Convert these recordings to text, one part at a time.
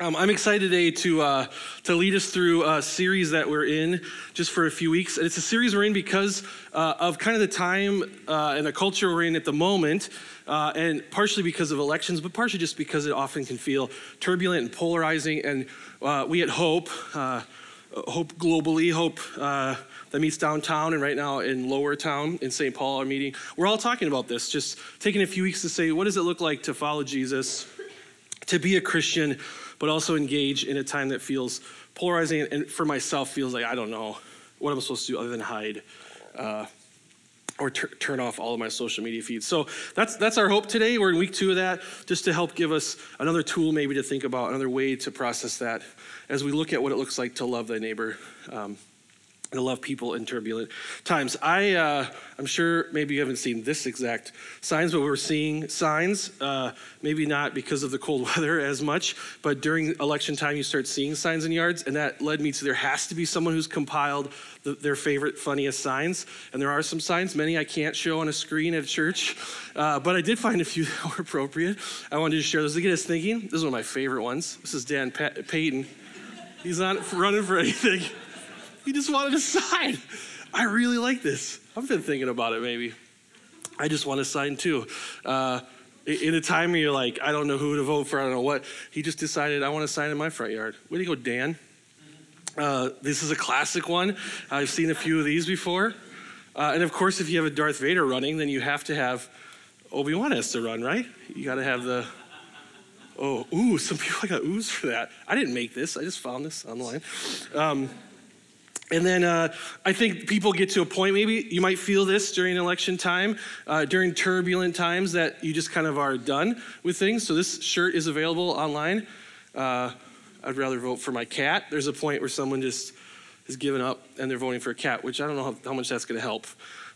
Um, I'm excited today to uh, to lead us through a series that we're in just for a few weeks. And it's a series we're in because uh, of kind of the time uh, and the culture we're in at the moment, uh, and partially because of elections, but partially just because it often can feel turbulent and polarizing. And uh, we at Hope, uh, Hope globally, Hope that meets downtown and right now in Lower Town in St. Paul, are meeting. We're all talking about this, just taking a few weeks to say, what does it look like to follow Jesus, to be a Christian? But also engage in a time that feels polarizing and for myself feels like I don't know what I'm supposed to do other than hide. Uh, or turn off all of my social media feeds. So that's that's our hope today. We're in week two of that, just to help give us another tool, maybe to think about another way to process that as we look at what it looks like to love thy neighbor. Um, to love people in turbulent times. I, uh, I'm sure maybe you haven't seen this exact signs, but we're seeing signs. Uh, maybe not because of the cold weather as much, but during election time, you start seeing signs in yards, and that led me to there has to be someone who's compiled the, their favorite, funniest signs. And there are some signs, many I can't show on a screen at a church, uh, but I did find a few that were appropriate. I wanted to share those to get us thinking. This is one of my favorite ones. This is Dan Payton. He's not running for anything. He just wanted to sign. I really like this. I've been thinking about it maybe. I just want to sign too. Uh, in a time where you're like, I don't know who to vote for, I don't know what, he just decided, I want to sign in my front yard. Way to go, Dan. Uh, this is a classic one. I've seen a few of these before. Uh, and of course, if you have a Darth Vader running, then you have to have Obi Wan has to run, right? You got to have the. Oh, ooh, some people got oohs for that. I didn't make this. I just found this online. Um, and then uh, I think people get to a point, maybe you might feel this during election time, uh, during turbulent times, that you just kind of are done with things. So this shirt is available online. Uh, I'd rather vote for my cat. There's a point where someone just has given up and they're voting for a cat, which I don't know how, how much that's going to help,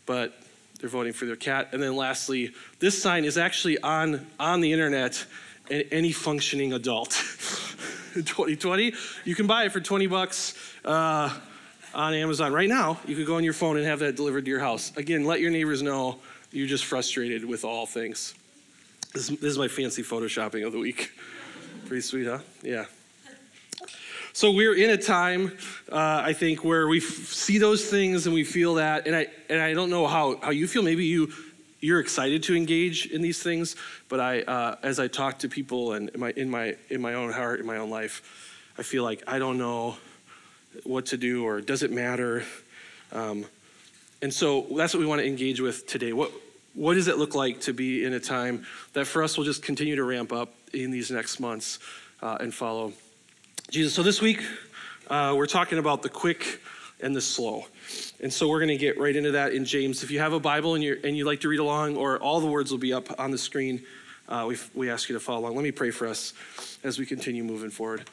but they're voting for their cat. And then lastly, this sign is actually on, on the internet, and any functioning adult. in 2020, you can buy it for 20 bucks. On Amazon right now. You could go on your phone and have that delivered to your house. Again, let your neighbors know you're just frustrated with all things. This, this is my fancy photoshopping of the week. Pretty sweet, huh? Yeah. So we're in a time, uh, I think, where we f- see those things and we feel that, and I and I don't know how how you feel. Maybe you you're excited to engage in these things, but I uh, as I talk to people and in my in my in my own heart in my own life, I feel like I don't know what to do or does it matter? Um, and so that's what we want to engage with today. What, what does it look like to be in a time that for us will just continue to ramp up in these next months uh, and follow Jesus? So this week, uh, we're talking about the quick and the slow. And so we're going to get right into that in James. If you have a Bible and, you and you'd like to read along, or all the words will be up on the screen, uh, we, we ask you to follow along. Let me pray for us as we continue moving forward.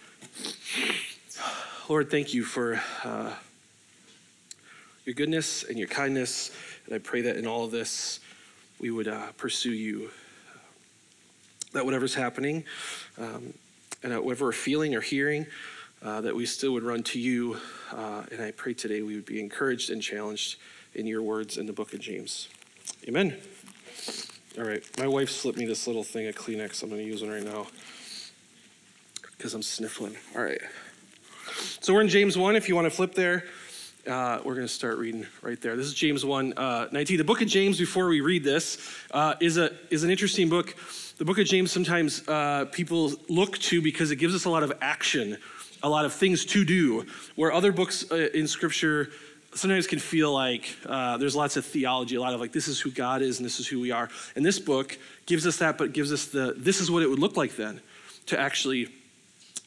Lord, thank you for uh, your goodness and your kindness. And I pray that in all of this, we would uh, pursue you. That whatever's happening, um, and whatever we're feeling or hearing, uh, that we still would run to you. Uh, and I pray today we would be encouraged and challenged in your words in the book of James. Amen. All right, my wife slipped me this little thing of Kleenex. I'm going to use one right now because I'm sniffling. All right. So we're in James 1, if you want to flip there. Uh, we're going to start reading right there. This is James 1 uh, 19. The book of James, before we read this, uh, is, a, is an interesting book. The book of James sometimes uh, people look to because it gives us a lot of action, a lot of things to do, where other books uh, in Scripture sometimes can feel like uh, there's lots of theology, a lot of like, this is who God is and this is who we are. And this book gives us that, but gives us the, this is what it would look like then to actually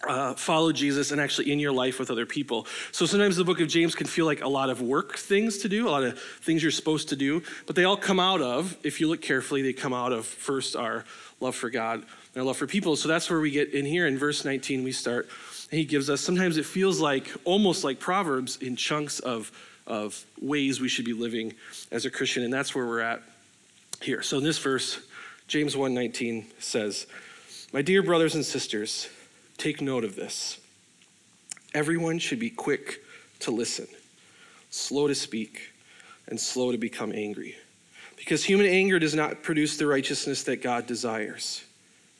uh, follow Jesus and actually in your life with other people. So sometimes the book of James can feel like a lot of work things to do, a lot of things you're supposed to do, but they all come out of, if you look carefully, they come out of first our love for God and our love for people. So that's where we get in here in verse 19, we start. And he gives us, sometimes it feels like almost like Proverbs in chunks of, of ways we should be living as a Christian. And that's where we're at here. So in this verse, James 1:19 says, My dear brothers and sisters, Take note of this. Everyone should be quick to listen, slow to speak, and slow to become angry. Because human anger does not produce the righteousness that God desires.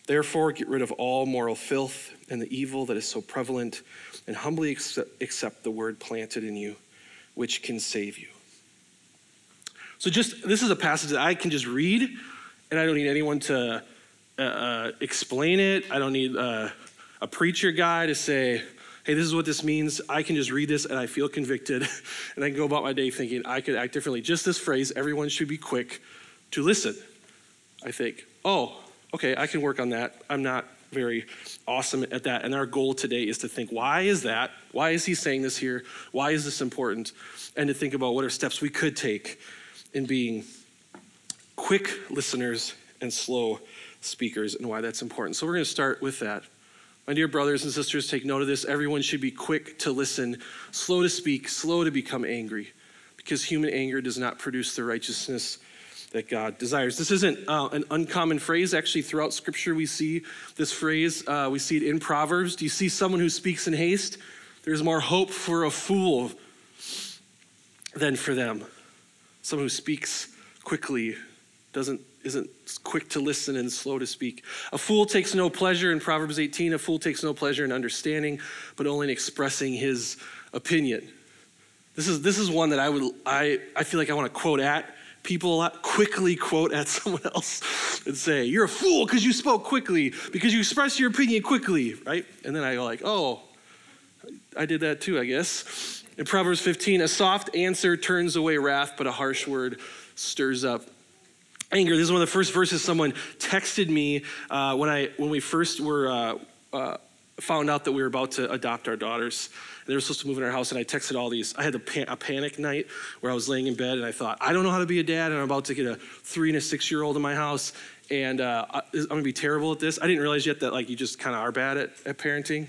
Therefore, get rid of all moral filth and the evil that is so prevalent, and humbly accept, the word planted in you, which can save you. So, just this is a passage that I can just read, and I don't need anyone to uh, uh, explain it. I don't need uh, a preacher guy to say, hey, this is what this means. I can just read this and I feel convicted, and I can go about my day thinking I could act differently. Just this phrase, everyone should be quick to listen. I think, oh, okay, I can work on that. I'm not very awesome at that. And our goal today is to think, why is that? Why is he saying this here? Why is this important? And to think about what are steps we could take in being quick listeners and slow speakers and why that's important. So we're going to start with that. My dear brothers and sisters, take note of this. Everyone should be quick to listen, slow to speak, slow to become angry, because human anger does not produce the righteousness that God desires. This isn't uh, an uncommon phrase. Actually, throughout Scripture, we see this phrase. Uh, we see it in Proverbs. Do you see someone who speaks in haste? There's more hope for a fool than for them. Someone who speaks quickly doesn't isn't quick to listen and slow to speak. A fool takes no pleasure in Proverbs 18. A fool takes no pleasure in understanding, but only in expressing his opinion. This is this is one that I would I I feel like I want to quote at people a lot quickly quote at someone else and say, You're a fool because you spoke quickly, because you expressed your opinion quickly, right? And then I go like, oh, I did that too, I guess. In Proverbs 15, a soft answer turns away wrath, but a harsh word stirs up anger. This is one of the first verses someone texted me uh, when I when we first were uh, uh, found out that we were about to adopt our daughters. and They were supposed to move in our house, and I texted all these. I had a, pan- a panic night where I was laying in bed, and I thought, I don't know how to be a dad, and I'm about to get a three and a six year old in my house, and uh, I'm gonna be terrible at this. I didn't realize yet that like you just kind of are bad at, at parenting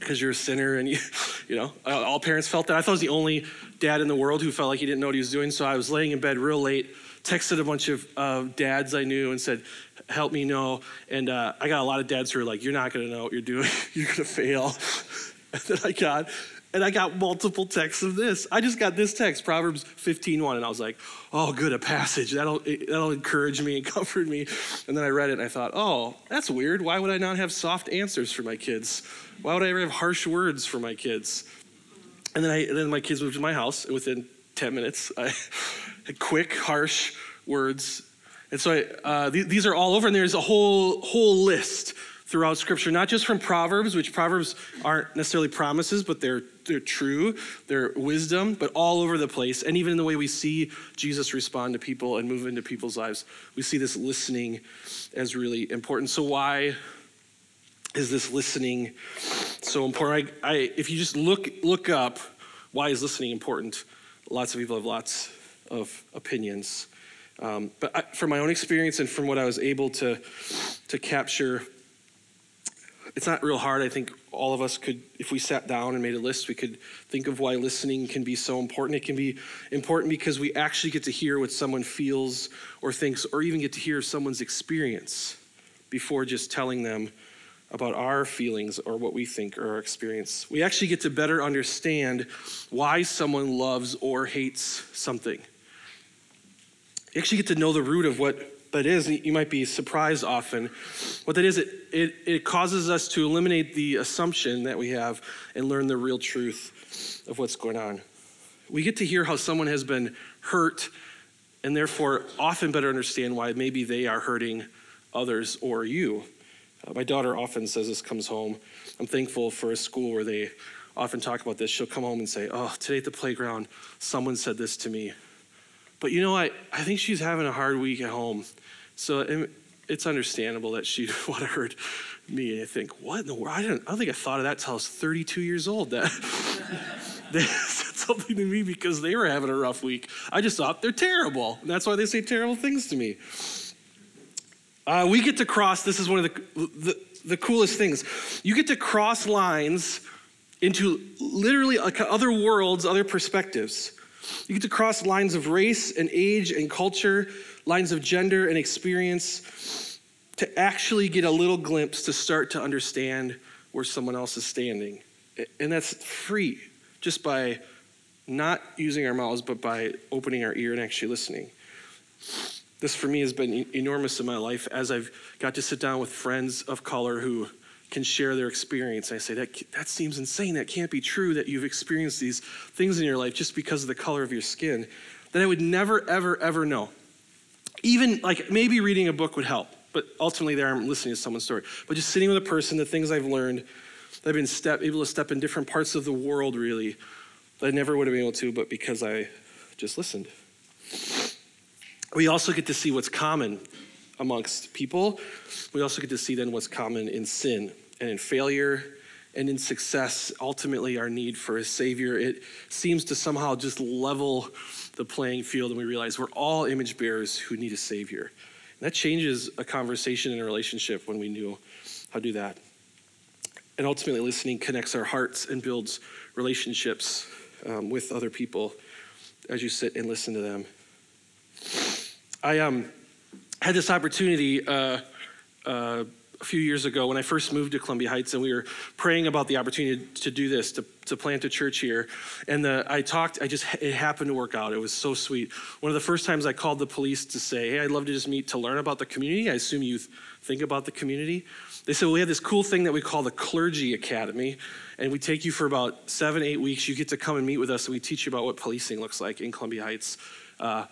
because you're a sinner, and you, you know, all parents felt that. I thought I was the only dad in the world who felt like he didn't know what he was doing, so I was laying in bed real late texted a bunch of uh, dads I knew and said, help me know. And uh, I got a lot of dads who were like, you're not going to know what you're doing. you're going to fail. and then I got, and I got multiple texts of this. I just got this text, Proverbs 15:1, and I was like, "Oh, good, a passage. That'll that'll encourage me and comfort me." And then I read it, and I thought, "Oh, that's weird. Why would I not have soft answers for my kids? Why would I ever have harsh words for my kids?" And then I, and then my kids moved to my house, and within 10 minutes, I quick, harsh words. And so I, uh, th- these are all over, and there's a whole whole list throughout Scripture, not just from Proverbs, which Proverbs aren't necessarily promises, but they're, they're true, they're wisdom, but all over the place. And even in the way we see Jesus respond to people and move into people's lives, we see this listening as really important. So, why is this listening so important? I, I, if you just look, look up, why is listening important? Lots of people have lots of opinions. Um, but I, from my own experience and from what I was able to, to capture, it's not real hard. I think all of us could, if we sat down and made a list, we could think of why listening can be so important. It can be important because we actually get to hear what someone feels or thinks, or even get to hear someone's experience before just telling them about our feelings or what we think or our experience. We actually get to better understand why someone loves or hates something. You actually get to know the root of what that is, you might be surprised often. What that is, it, it, it causes us to eliminate the assumption that we have and learn the real truth of what's going on. We get to hear how someone has been hurt and therefore often better understand why maybe they are hurting others or you. Uh, my daughter often says this comes home. I'm thankful for a school where they often talk about this. She'll come home and say, Oh, today at the playground, someone said this to me. But you know, I, I think she's having a hard week at home. So it's understandable that she would have heard me. and I think, what in the world? I, didn't, I don't think I thought of that till I was 32 years old. That they said something to me because they were having a rough week. I just thought they're terrible. And that's why they say terrible things to me. Uh, we get to cross, this is one of the, the, the coolest things. You get to cross lines into literally other worlds, other perspectives. You get to cross lines of race and age and culture, lines of gender and experience to actually get a little glimpse to start to understand where someone else is standing. And that's free just by not using our mouths, but by opening our ear and actually listening. This for me has been enormous in my life as I've got to sit down with friends of color who can share their experience. I say, that, that seems insane. That can't be true that you've experienced these things in your life just because of the color of your skin. That I would never, ever, ever know. Even like maybe reading a book would help, but ultimately there I'm listening to someone's story. But just sitting with a person, the things I've learned, that I've been step, able to step in different parts of the world really, that I never would have been able to, but because I just listened. We also get to see what's common amongst people. We also get to see then what's common in sin and in failure and in success. Ultimately, our need for a Savior. It seems to somehow just level the playing field, and we realize we're all image bearers who need a Savior. And that changes a conversation and a relationship when we knew how to do that. And ultimately, listening connects our hearts and builds relationships um, with other people as you sit and listen to them. I um, had this opportunity uh, uh, a few years ago when I first moved to Columbia Heights, and we were praying about the opportunity to do this, to, to plant a church here. And the, I talked, I just, it happened to work out. It was so sweet. One of the first times I called the police to say, hey, I'd love to just meet to learn about the community. I assume you think about the community. They said, well, we have this cool thing that we call the Clergy Academy, and we take you for about seven, eight weeks. You get to come and meet with us, and we teach you about what policing looks like in Columbia Heights. Uh,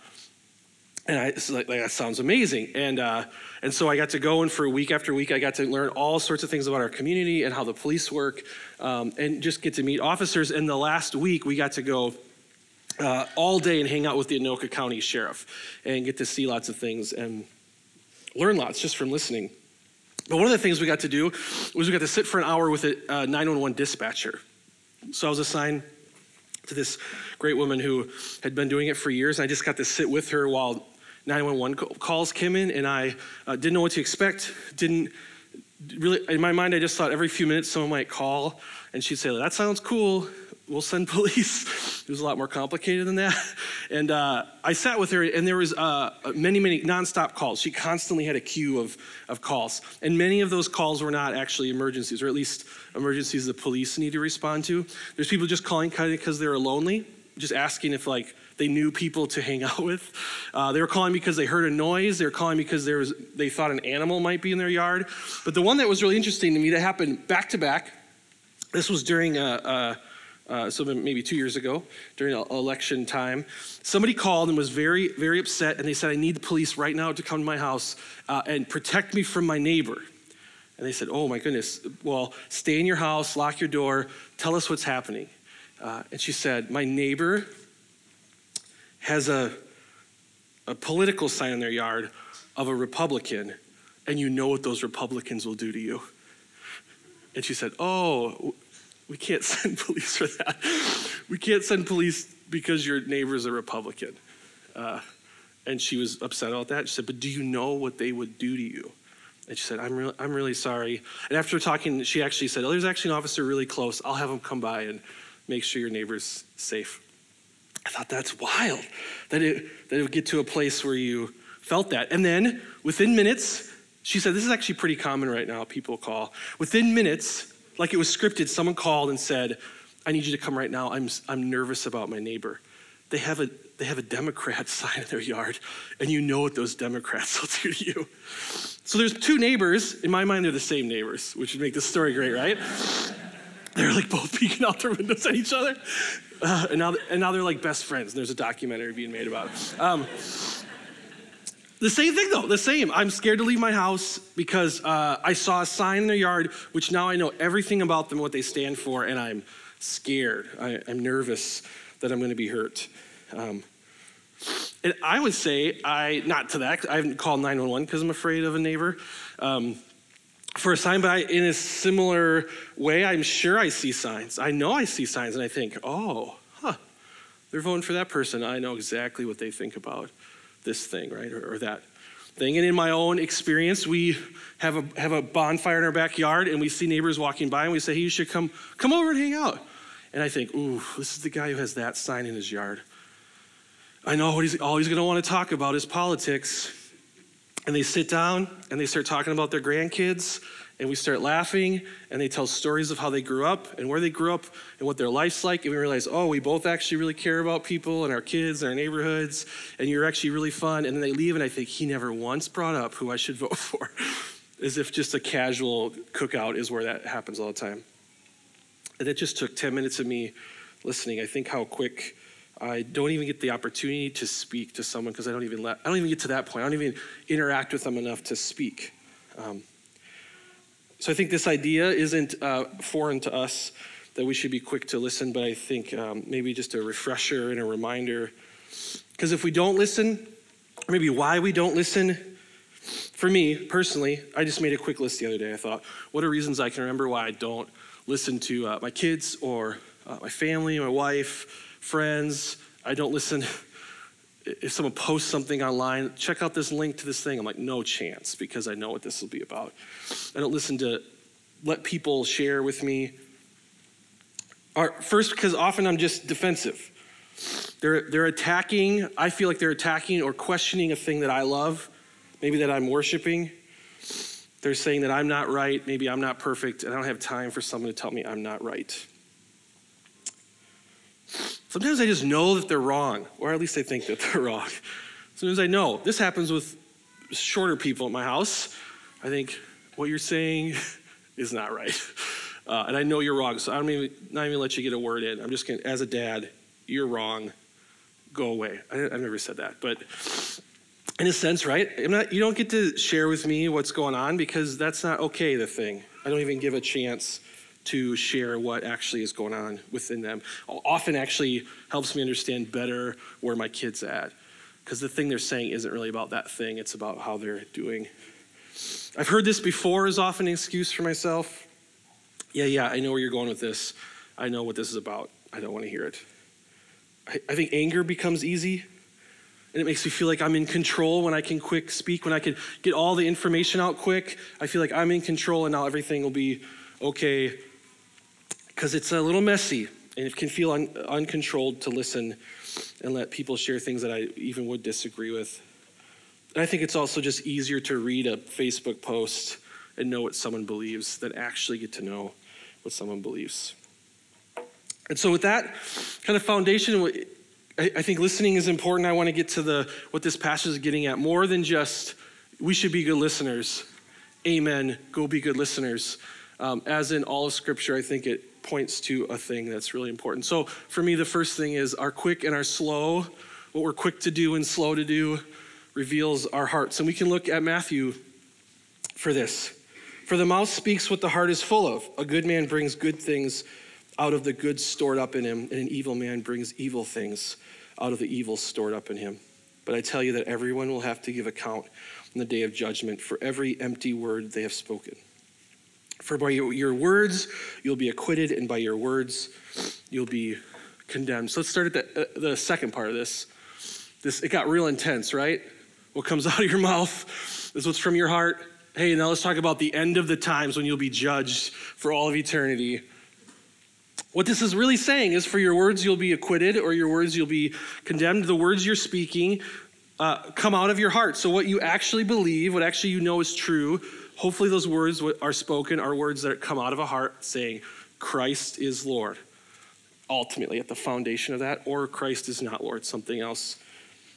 and I, like, that sounds amazing. And, uh, and so I got to go, and for week after week, I got to learn all sorts of things about our community and how the police work, um, and just get to meet officers. And the last week, we got to go uh, all day and hang out with the Anoka County Sheriff and get to see lots of things and learn lots just from listening. But one of the things we got to do was we got to sit for an hour with a uh, 911 dispatcher. So I was assigned to this great woman who had been doing it for years. And I just got to sit with her while 911 calls came in, and I uh, didn't know what to expect. Didn't really, in my mind, I just thought every few minutes someone might call, and she'd say, That sounds cool. We'll send police. it was a lot more complicated than that. And uh, I sat with her, and there was uh, many, many nonstop calls. She constantly had a queue of, of calls, and many of those calls were not actually emergencies, or at least emergencies the police need to respond to. There's people just calling because they were lonely, just asking if like they knew people to hang out with. Uh, they were calling because they heard a noise. They were calling because there was, they thought an animal might be in their yard. But the one that was really interesting to me that happened back to back, this was during a, a uh, so maybe two years ago during election time somebody called and was very very upset and they said i need the police right now to come to my house uh, and protect me from my neighbor and they said oh my goodness well stay in your house lock your door tell us what's happening uh, and she said my neighbor has a, a political sign in their yard of a Republican, and you know what those Republicans will do to you. And she said, Oh, we can't send police for that. We can't send police because your neighbor's a Republican. Uh, and she was upset about that. She said, But do you know what they would do to you? And she said, I'm, re- I'm really sorry. And after talking, she actually said, Oh, there's actually an officer really close. I'll have him come by and make sure your neighbor's safe. I thought that's wild that it, that it would get to a place where you felt that. And then within minutes, she said, This is actually pretty common right now, people call. Within minutes, like it was scripted, someone called and said, I need you to come right now. I'm, I'm nervous about my neighbor. They have, a, they have a Democrat sign in their yard, and you know what those Democrats will do to you. So there's two neighbors. In my mind, they're the same neighbors, which would make the story great, right? They're like both peeking out their windows at each other. Uh, and, now, and now they're like best friends. And There's a documentary being made about it. Um, the same thing though, the same. I'm scared to leave my house because uh, I saw a sign in their yard, which now I know everything about them, what they stand for, and I'm scared. I, am nervous that I'm going to be hurt. Um, and I would say, I not to that, I haven't called 911 because I'm afraid of a neighbor. Um, for a sign, but I, in a similar way, I'm sure I see signs. I know I see signs, and I think, oh, huh, they're voting for that person. I know exactly what they think about this thing, right, or, or that thing. And in my own experience, we have a have a bonfire in our backyard, and we see neighbors walking by, and we say, hey, you should come come over and hang out. And I think, ooh, this is the guy who has that sign in his yard. I know what he's all he's going to want to talk about is politics. And they sit down and they start talking about their grandkids, and we start laughing, and they tell stories of how they grew up and where they grew up and what their life's like. And we realize, oh, we both actually really care about people and our kids and our neighborhoods, and you're actually really fun. And then they leave, and I think he never once brought up who I should vote for. as if just a casual cookout is where that happens all the time. And it just took 10 minutes of me listening. I think how quick I don't even get the opportunity to speak to someone because I don't even let, I don't even get to that point. I don't even interact with them enough to speak. Um, so I think this idea isn't uh, foreign to us that we should be quick to listen, but I think um, maybe just a refresher and a reminder. Because if we don't listen, maybe why we don't listen, for me personally, I just made a quick list the other day. I thought, what are reasons I can remember why I don't listen to uh, my kids or uh, my family, my wife, friends? I don't listen. If someone posts something online, check out this link to this thing. I'm like, no chance, because I know what this will be about. I don't listen to let people share with me. First, because often I'm just defensive. They're, they're attacking, I feel like they're attacking or questioning a thing that I love maybe that I'm worshiping. They're saying that I'm not right, maybe I'm not perfect, and I don't have time for someone to tell me I'm not right. Sometimes I just know that they're wrong, or at least I think that they're wrong. Sometimes I know. This happens with shorter people at my house. I think what you're saying is not right. Uh, and I know you're wrong, so I'm not even, not even let you get a word in. I'm just going to, as a dad, you're wrong. Go away. I, have never said that, but in a sense, right? Not, you don't get to share with me what's going on because that's not okay, the thing. I don't even give a chance to share what actually is going on within them. Often actually helps me understand better where my kid's at because the thing they're saying isn't really about that thing, it's about how they're doing. I've heard this before as often an excuse for myself. Yeah, yeah, I know where you're going with this. I know what this is about. I don't want to hear it. I, I think anger becomes easy and it makes me feel like I'm in control when I can quick speak, when I can get all the information out quick. I feel like I'm in control and now everything will be okay. Because it's a little messy and it can feel un- uncontrolled to listen and let people share things that I even would disagree with. And I think it's also just easier to read a Facebook post and know what someone believes than actually get to know what someone believes. And so, with that kind of foundation, I, think listening is important. I want to get to the what this passage is getting at more than just we should be good listeners. Amen. Go be good listeners. Um, as in all of Scripture, I think it points to a thing that's really important. So for me, the first thing is our quick and our slow. What we're quick to do and slow to do reveals our hearts. And we can look at Matthew for this. For the mouth speaks what the heart is full of. A good man brings good things out of the good stored up in him, and an evil man brings evil things out of the evil stored up in him. But I tell you that everyone will have to give account on the day of judgment for every empty word they have spoken. For by your, words you'll be acquitted, and by your words you'll be condemned. So let's start at the, uh, the second part of this. This it got real intense, right? What comes out of your mouth is what's from your heart. Hey, now let's talk about the end of the times when you'll be judged for all of eternity. What this is really saying is for your words you'll be acquitted or your words you'll be condemned. The words you're speaking uh, come out of your heart. So, what you actually believe, what actually you know is true, hopefully those words are spoken are words that come out of a heart saying, Christ is Lord. Ultimately, at the foundation of that, or Christ is not Lord, something else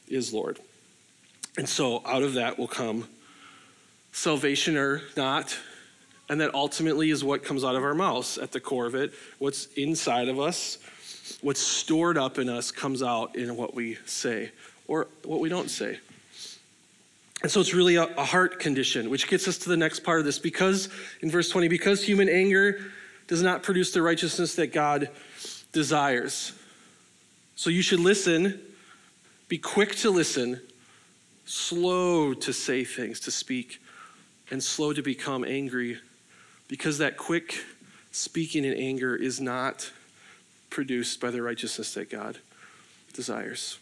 is Lord. And so, out of that will come salvation or not, and that ultimately is what comes out of our mouths at the core of it. What's inside of us, what's stored up in us, comes out in what we say or what we don't say. And so it's really a, a heart condition, which gets us to the next part of this. Because, in verse 20, because human anger does not produce the righteousness that God desires. So you should listen, be quick to listen, slow to say things, to speak, and slow to become angry because that quick speaking in anger is not produced by the righteousness that God desires.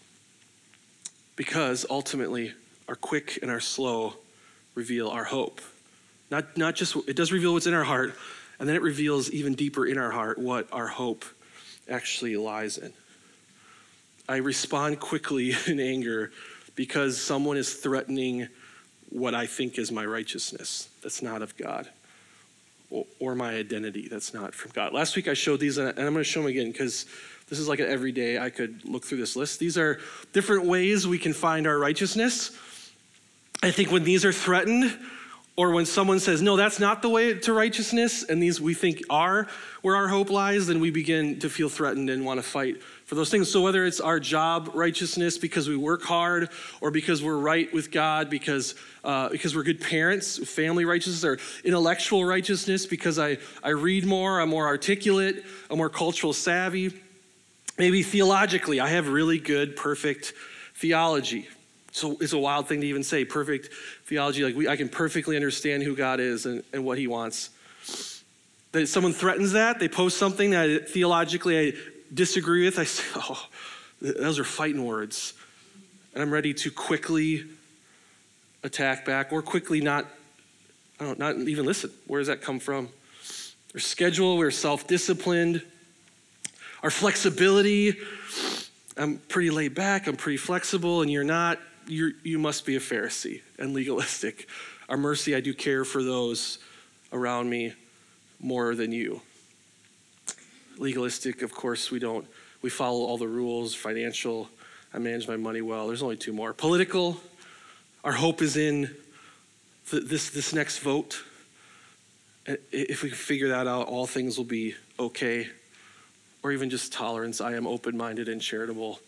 Because ultimately, our quick and our slow reveal our hope. Not, not just, it does reveal what's in our heart, and then it reveals even deeper in our heart what our hope actually lies in. I respond quickly in anger because someone is threatening what I think is my righteousness that's not of God or my identity that's not from God. Last week I showed these, and I'm going to show them again because this is like an everyday I could look through this list. These are different ways we can find our righteousness. I think when these are threatened, or when someone says, no, that's not the way to righteousness, and these we think are where our hope lies, then we begin to feel threatened and want to fight for those things. So whether it's our job righteousness because we work hard, or because we're right with God, because uh, because we're good parents, family righteousness, or intellectual righteousness because I I read more, I'm more articulate, I'm more cultural savvy. Maybe theologically, I have really good, perfect theology. So it's a wild thing to even say perfect theology. Like we, I can perfectly understand who God is and, and what He wants. That someone threatens that, they post something that I, theologically I disagree with, I say, oh, those are fighting words. And I'm ready to quickly attack back or quickly not, I don't not even listen. Where does that come from? Our schedule, we're self disciplined. Our flexibility, I'm pretty laid back, I'm pretty flexible, and you're not you you must be a Pharisee and legalistic. Our mercy, I do care for those around me more than you. Legalistic, of course, we don't. We follow all the rules. Financial, I manage my money well. There's only two more. Political, our hope is in this, this next vote. If we figure that out, all things will be okay. Or even just tolerance. I am open minded and charitable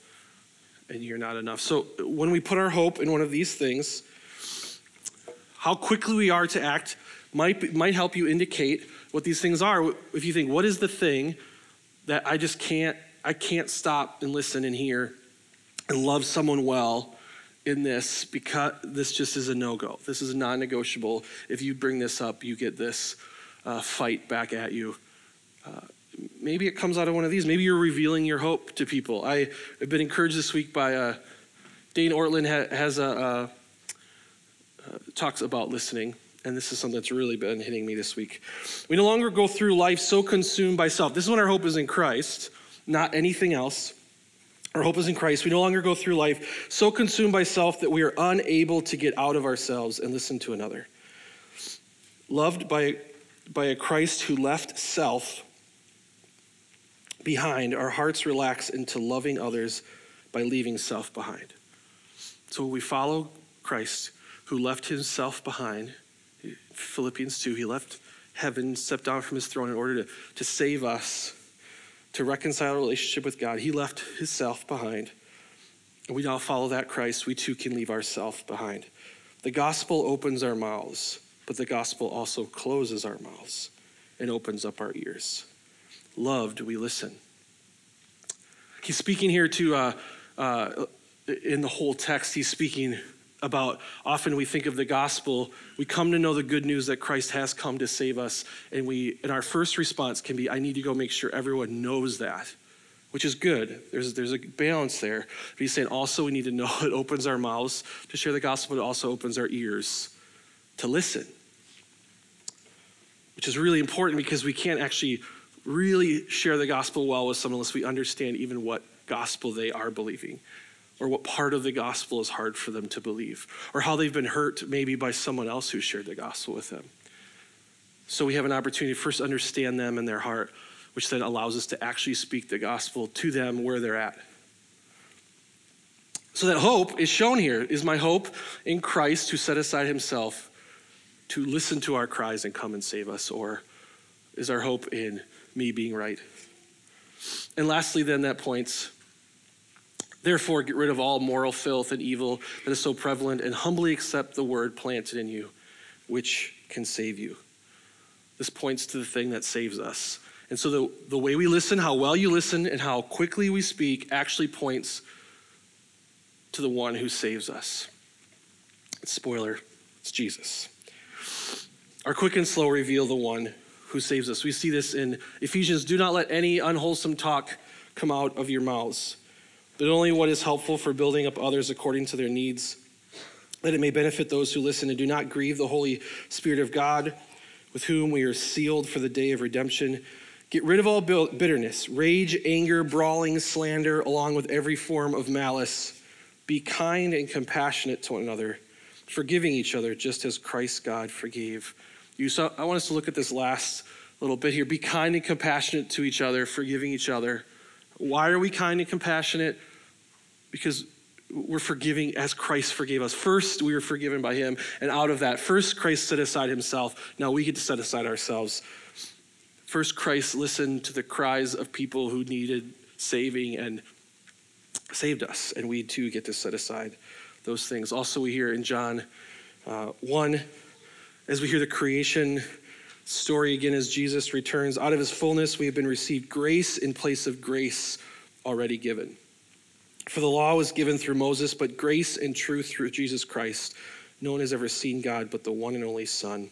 and you're not enough. So when we put our hope in one of these things, how quickly we are to act might, might help you indicate what these things are. If you think, what is the thing that I just can't, I can't stop and listen and hear and love someone well in this because this just is a no-go. This is non-negotiable. If you bring this up, you get this uh, fight back at you. Uh, maybe it comes out of one of these. Maybe you're revealing your hope to people. I have been encouraged this week by uh, Dane Ortlund ha- has a uh, uh, talks about listening, and this is something that's really been hitting me this week. We no longer go through life so consumed by self. This is when our hope is in Christ, not anything else. Our hope is in Christ. We no longer go through life so consumed by self that we are unable to get out of ourselves and listen to another. Loved by, by a Christ who left self behind, our hearts relax into loving others by leaving self behind. So we follow Christ who left himself behind. Philippians 2, he left heaven, stepped down from his throne in order to, to save us, to reconcile a relationship with God. He left his self behind. And we now follow that Christ. We too can leave ourself behind. The gospel opens our mouths, but the gospel also closes our mouths and opens up our ears loved, we listen. He's speaking here to, uh, uh, in the whole text, he's speaking about often we think of the gospel, we come to know the good news that Christ has come to save us, and we and our first response can be, I need to go make sure everyone knows that, which is good. There's there's a balance there. But he's saying also we need to know it opens our mouths to share the gospel, but it also opens our ears to listen. Which is really important because we can't actually really share the gospel well with someone unless we understand even what gospel they are believing or what part of the gospel is hard for them to believe or how they've been hurt maybe by someone else who shared the gospel with them. So we have an opportunity to first understand them and their heart, which then allows us to actually speak the gospel to them where they're at. So that hope is shown here is my hope in Christ who set aside himself to listen to our cries and come and save us or is our hope in me being right. And lastly, then, that points Therefore, get rid of all moral filth and evil that is so prevalent and humbly accept the word planted in you, which can save you. This points to the thing that saves us. And so, the, the way we listen, how well you listen, and how quickly we speak actually points to the one who saves us. Spoiler, it's Jesus. Our quick and slow reveal the one who saves us. We see this in Ephesians do not let any unwholesome talk come out of your mouths, but only what is helpful for building up others according to their needs, that it may benefit those who listen, and do not grieve the Holy Spirit of God, with whom we are sealed for the day of redemption. Get rid of all bitterness, rage, anger, brawling, slander, along with every form of malice. Be kind and compassionate to one another, forgiving each other just as Christ God forgave you. So I want us to look at this last little bit here. Be kind and compassionate to each other, forgiving each other. Why are we kind and compassionate? Because we're forgiving as Christ forgave us. First, we were forgiven by him, and out of that, first Christ set aside himself. Now we get to set aside ourselves. First, Christ listened to the cries of people who needed saving and saved us, and we too get to set aside those things. Also, we hear in John uh, 1, as we hear the creation story again as Jesus returns, out of his fullness we have been received grace in place of grace already given. For the law was given through Moses, but grace and truth through Jesus Christ. No one has ever seen God but the one and only Son,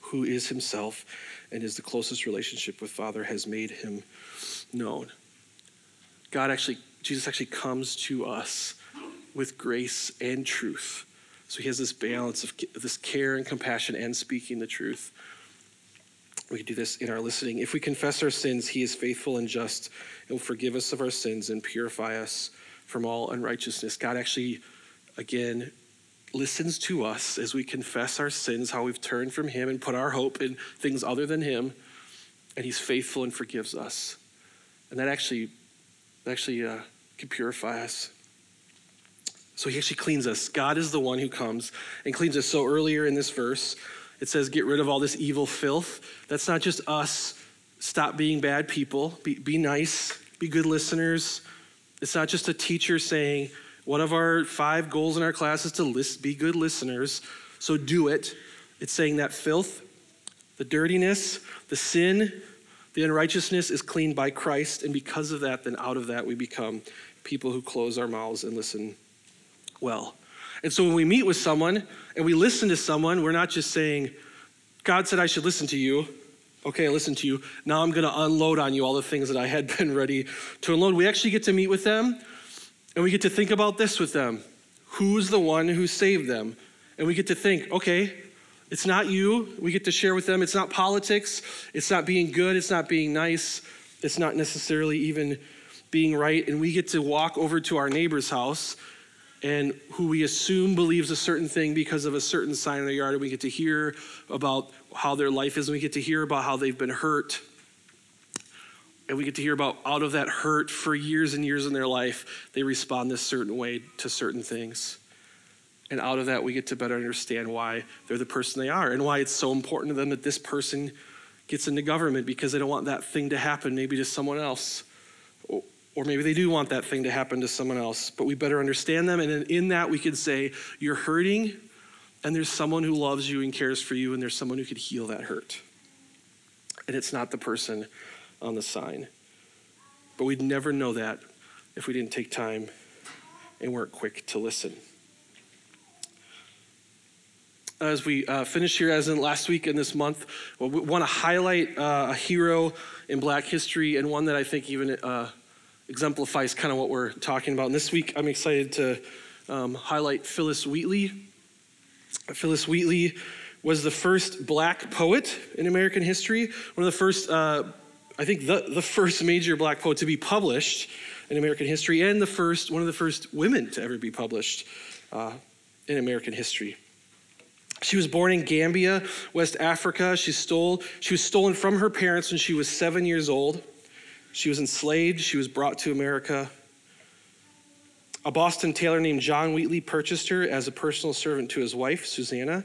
who is himself and is the closest relationship with Father, has made him known. God actually, Jesus actually comes to us with grace and truth. So he has this balance of this care and compassion and speaking the truth. We do this in our listening. If we confess our sins, he is faithful and just and will forgive us of our sins and purify us from all unrighteousness. God actually, again, listens to us as we confess our sins, how we've turned from him and put our hope in things other than him, and he's faithful and forgives us. And that actually, actually uh, can purify us. So he actually cleans us. God is the one who comes and cleans us. So earlier in this verse, it says, Get rid of all this evil filth. That's not just us. Stop being bad people. Be, be nice. Be good listeners. It's not just a teacher saying, One of our five goals in our class is to list, be good listeners. So do it. It's saying that filth, the dirtiness, the sin, the unrighteousness is cleaned by Christ. And because of that, then out of that, we become people who close our mouths and listen well. And so when we meet with someone and we listen to someone, we're not just saying, God said I should listen to you. Okay, I listen to you. Now I'm going to unload on you all the things that I had been ready to unload. We actually get to meet with them and we get to think about this with them. Who's the one who saved them? And we get to think, okay, it's not you. We get to share with them. It's not politics. It's not being good. It's not being nice. It's not necessarily even being right. And we get to walk over to our neighbor's house and who we assume believes a certain thing because of a certain sign in their yard, and we get to hear about how their life is, and we get to hear about how they've been hurt. And we get to hear about out of that hurt for years and years in their life, they respond this certain way to certain things. And out of that, we get to better understand why they're the person they are and why it's so important to them that this person gets into government because they don't want that thing to happen maybe to someone else or maybe they do want that thing to happen to someone else, but we better understand them. And in that, we can say, You're hurting, and there's someone who loves you and cares for you, and there's someone who could heal that hurt. And it's not the person on the sign. But we'd never know that if we didn't take time and weren't quick to listen. As we uh, finish here, as in last week and this month, we want to highlight uh, a hero in Black history and one that I think even uh, exemplifies kind of what we're talking about. And this week, I'm excited to um, highlight Phillis Wheatley. Phillis Wheatley was the first black poet in American history, one of the first, uh, I think, the, the first major black poet to be published in American history, and the first, one of the first women to ever be published uh, in American history. She was born in Gambia, West Africa. She stole, she was stolen from her parents when she was seven years old. She was enslaved, she was brought to America. A Boston tailor named John Wheatley purchased her as a personal servant to his wife, Susanna.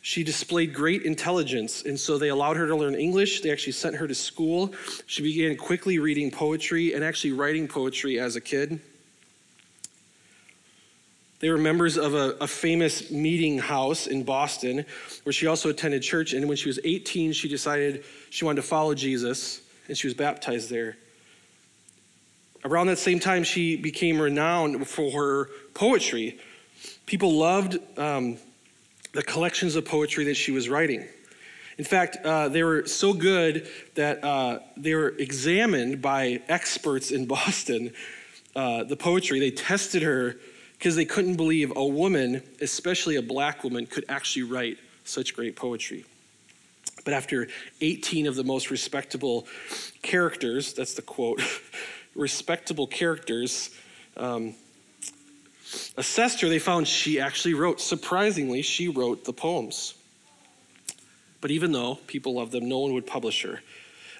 She displayed great intelligence, and so they allowed her to learn English. They actually sent her to school. She began quickly reading poetry and actually writing poetry as a kid. They were members of a, a, famous meeting house in Boston where she also attended church. And when she was 18, she decided she wanted to follow Jesus and she was baptized there. Around that same time, she became renowned for her poetry. People loved um, the collections of poetry that she was writing. In fact, uh, they were so good that uh, they were examined by experts in Boston, uh, the poetry. They tested her because they couldn't believe a woman, especially a black woman, could actually write such great poetry. But after 18 of the most respectable characters, that's the quote, respectable characters, um, assessed her, they found she actually wrote, surprisingly, she wrote the poems. But even though people loved them, no one would publish her.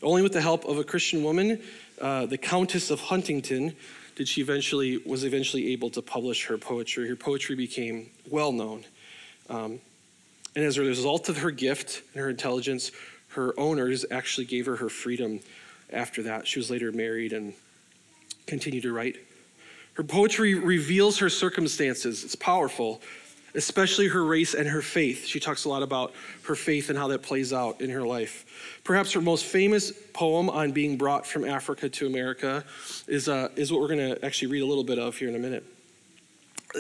Only with the help of a Christian woman, uh, the Countess of Huntingdon, did she eventually was eventually able to publish her poetry. Her poetry became well known. Um, and as a result of her gift and her intelligence, her owners actually gave her her freedom after that. She was later married and continued to write. Her poetry reveals her circumstances. It's powerful, especially her race and her faith. She talks a lot about her faith and how that plays out in her life. Perhaps her most famous poem on being brought from Africa to America is, uh, is what we're going to actually read a little bit of here in a minute.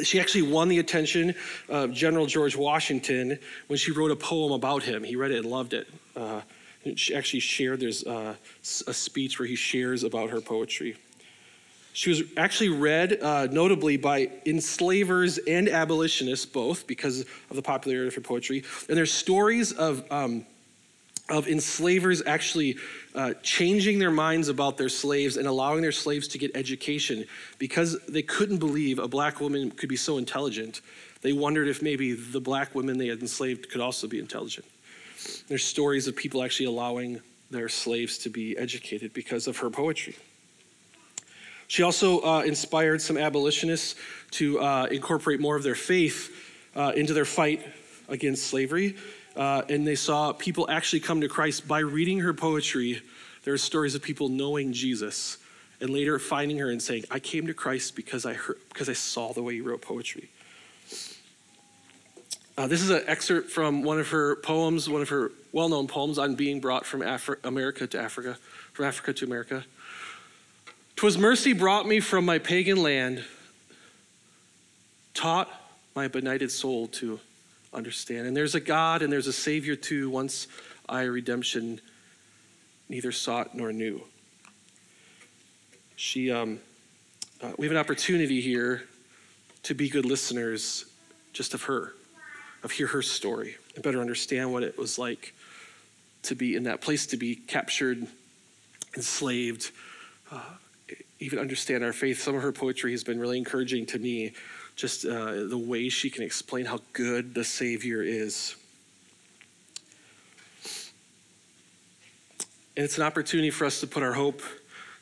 She actually won the attention of General George Washington when she wrote a poem about him. He read it and loved it. Uh, she actually shared, there's uh, a speech where he shares about her poetry. She was actually read uh, notably by enslavers and abolitionists, both because of the popularity of her poetry. And there's stories of, um, of enslavers actually uh, changing their minds about their slaves and allowing their slaves to get education because they couldn't believe a black woman could be so intelligent. They wondered if maybe the black women they had enslaved could also be intelligent. There's stories of people actually allowing their slaves to be educated because of her poetry. She also uh, inspired some abolitionists to uh, incorporate more of their faith uh, into their fight against slavery. Uh, and they saw people actually come to Christ by reading her poetry. There are stories of people knowing Jesus and later finding her and saying, I came to Christ because I, heard, because I saw the way you wrote poetry. Uh, this is an excerpt from one of her poems, one of her well known poems on being brought from Afri- America to Africa, from Africa to America. Twas mercy brought me from my pagan land, taught my benighted soul to understand. And there's a God and there's a Savior too, once I redemption neither sought nor knew. She, um, uh, we have an opportunity here to be good listeners just of her, of hear her story, and better understand what it was like to be in that place, to be captured, enslaved, uh, even understand our faith. Some of her poetry has been really encouraging to me, just uh, the way she can explain how good the Savior is. And it's an opportunity for us to put our hope,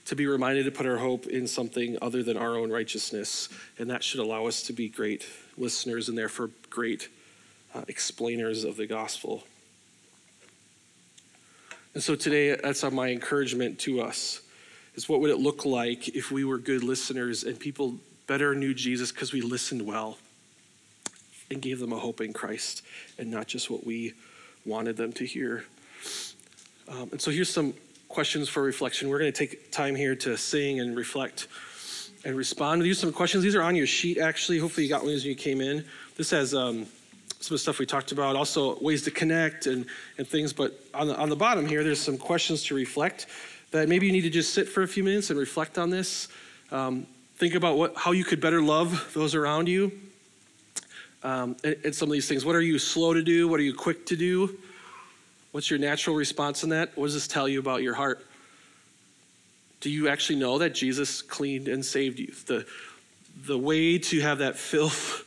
to be reminded to put our hope in something other than our own righteousness. And that should allow us to be great listeners and therefore great uh, explainers of the gospel. And so today, that's my encouragement to us is what would it look like if we were good listeners and people better knew Jesus because we listened well and gave them a hope in Christ and not just what we wanted them to hear. Um, and so here's some questions for reflection. We're going to take time here to sing and reflect and respond. These some questions. These are on your sheet, actually. Hopefully, you got one as you came in. This has um, some of the stuff we talked about, also ways to connect and, and things. But on the, on the bottom here, there's some questions to reflect that maybe you need to just sit for a few minutes and reflect on this. Um, think about what, how you could better love those around you. Um, and, and some of these things. What are you slow to do? What are you quick to do? What's your natural response in that? What does this tell you about your heart? Do you actually know that Jesus cleaned and saved you? The, the way to have that filth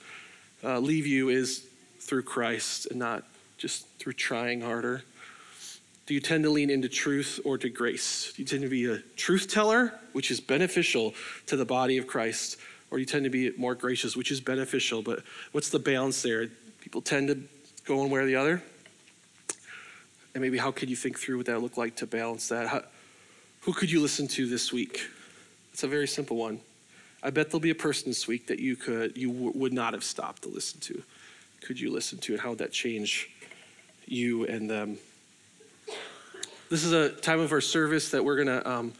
uh, leave you is through Christ and not just through trying harder. Do you tend to lean into truth or to grace? Do you tend to be a truth teller, which is beneficial to the body of Christ, or you tend to be more gracious, which is beneficial? But what's the balance there? People tend to go one way or the other. And maybe how could you think through what that would look like to balance that? How, who could you listen to this week? It's a very simple one. I bet there'll be a person this week that you could you w- would not have stopped to listen to. Could you listen to, and how would that change you and them? This is a time of our service that we're gonna um,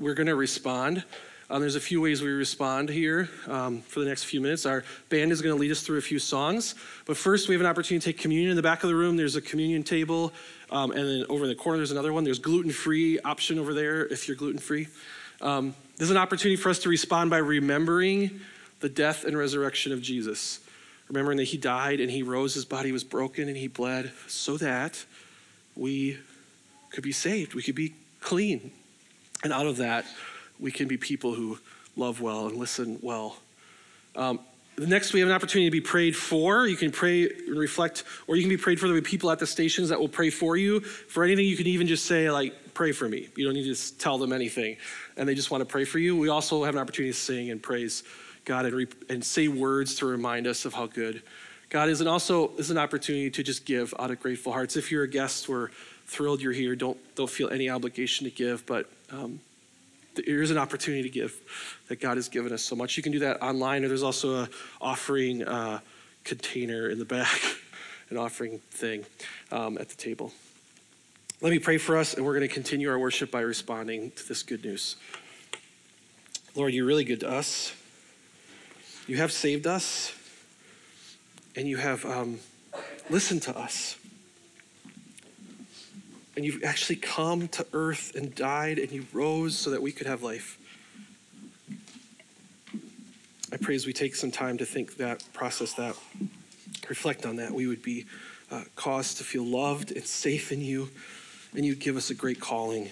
we're gonna respond. Um, there's a few ways we respond here um, for the next few minutes. Our band is going to lead us through a few songs. But first, we have an opportunity to take communion in the back of the room. There's a communion table. Um, and then over in the corner, there's another one. There's gluten free option over there if you're gluten free. Um, there's an opportunity for us to respond by remembering the death and resurrection of Jesus. Remembering that he died and he rose, his body was broken and he bled so that we could be saved. We could be clean. And out of that, we can be people who love well and listen well. Um, Next, we have an opportunity to be prayed for. You can pray and reflect, or you can be prayed for. There will be people at the stations that will pray for you. For anything, you can even just say, like, pray for me. You don't need to tell them anything. And they just want to pray for you. We also have an opportunity to sing and praise God and, re- and say words to remind us of how good God is. And also is an opportunity to just give out of grateful hearts. If you're a guest, we're thrilled you're here. Don't, don't feel any obligation to give, but um, there is an opportunity to give that God has given us so much. You can do that online, or there's also a offering uh, container in the back, an offering thing um, at the table. Let me pray for us, and we're going to continue our worship by responding to this good news. Lord, you're really good to us. You have saved us, and you have um, listened to us and you've actually come to earth and died and you rose so that we could have life. I pray as we take some time to think that, process that, reflect on that, we would be uh, caused to feel loved and safe in you, and you'd give us a great calling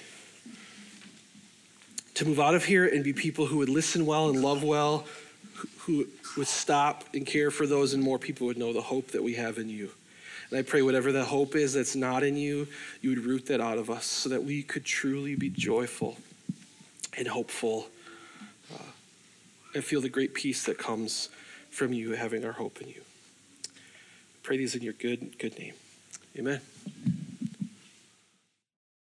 to move out of here and be people who would listen well and love well, who would stop and care for those, and more people would know the hope that we have in you. And I pray whatever that hope is that's not in you, you would root that out of us so that we could truly be joyful and hopeful uh, and feel the great peace that comes from you having our hope in you. I pray these in your good, good name. Amen.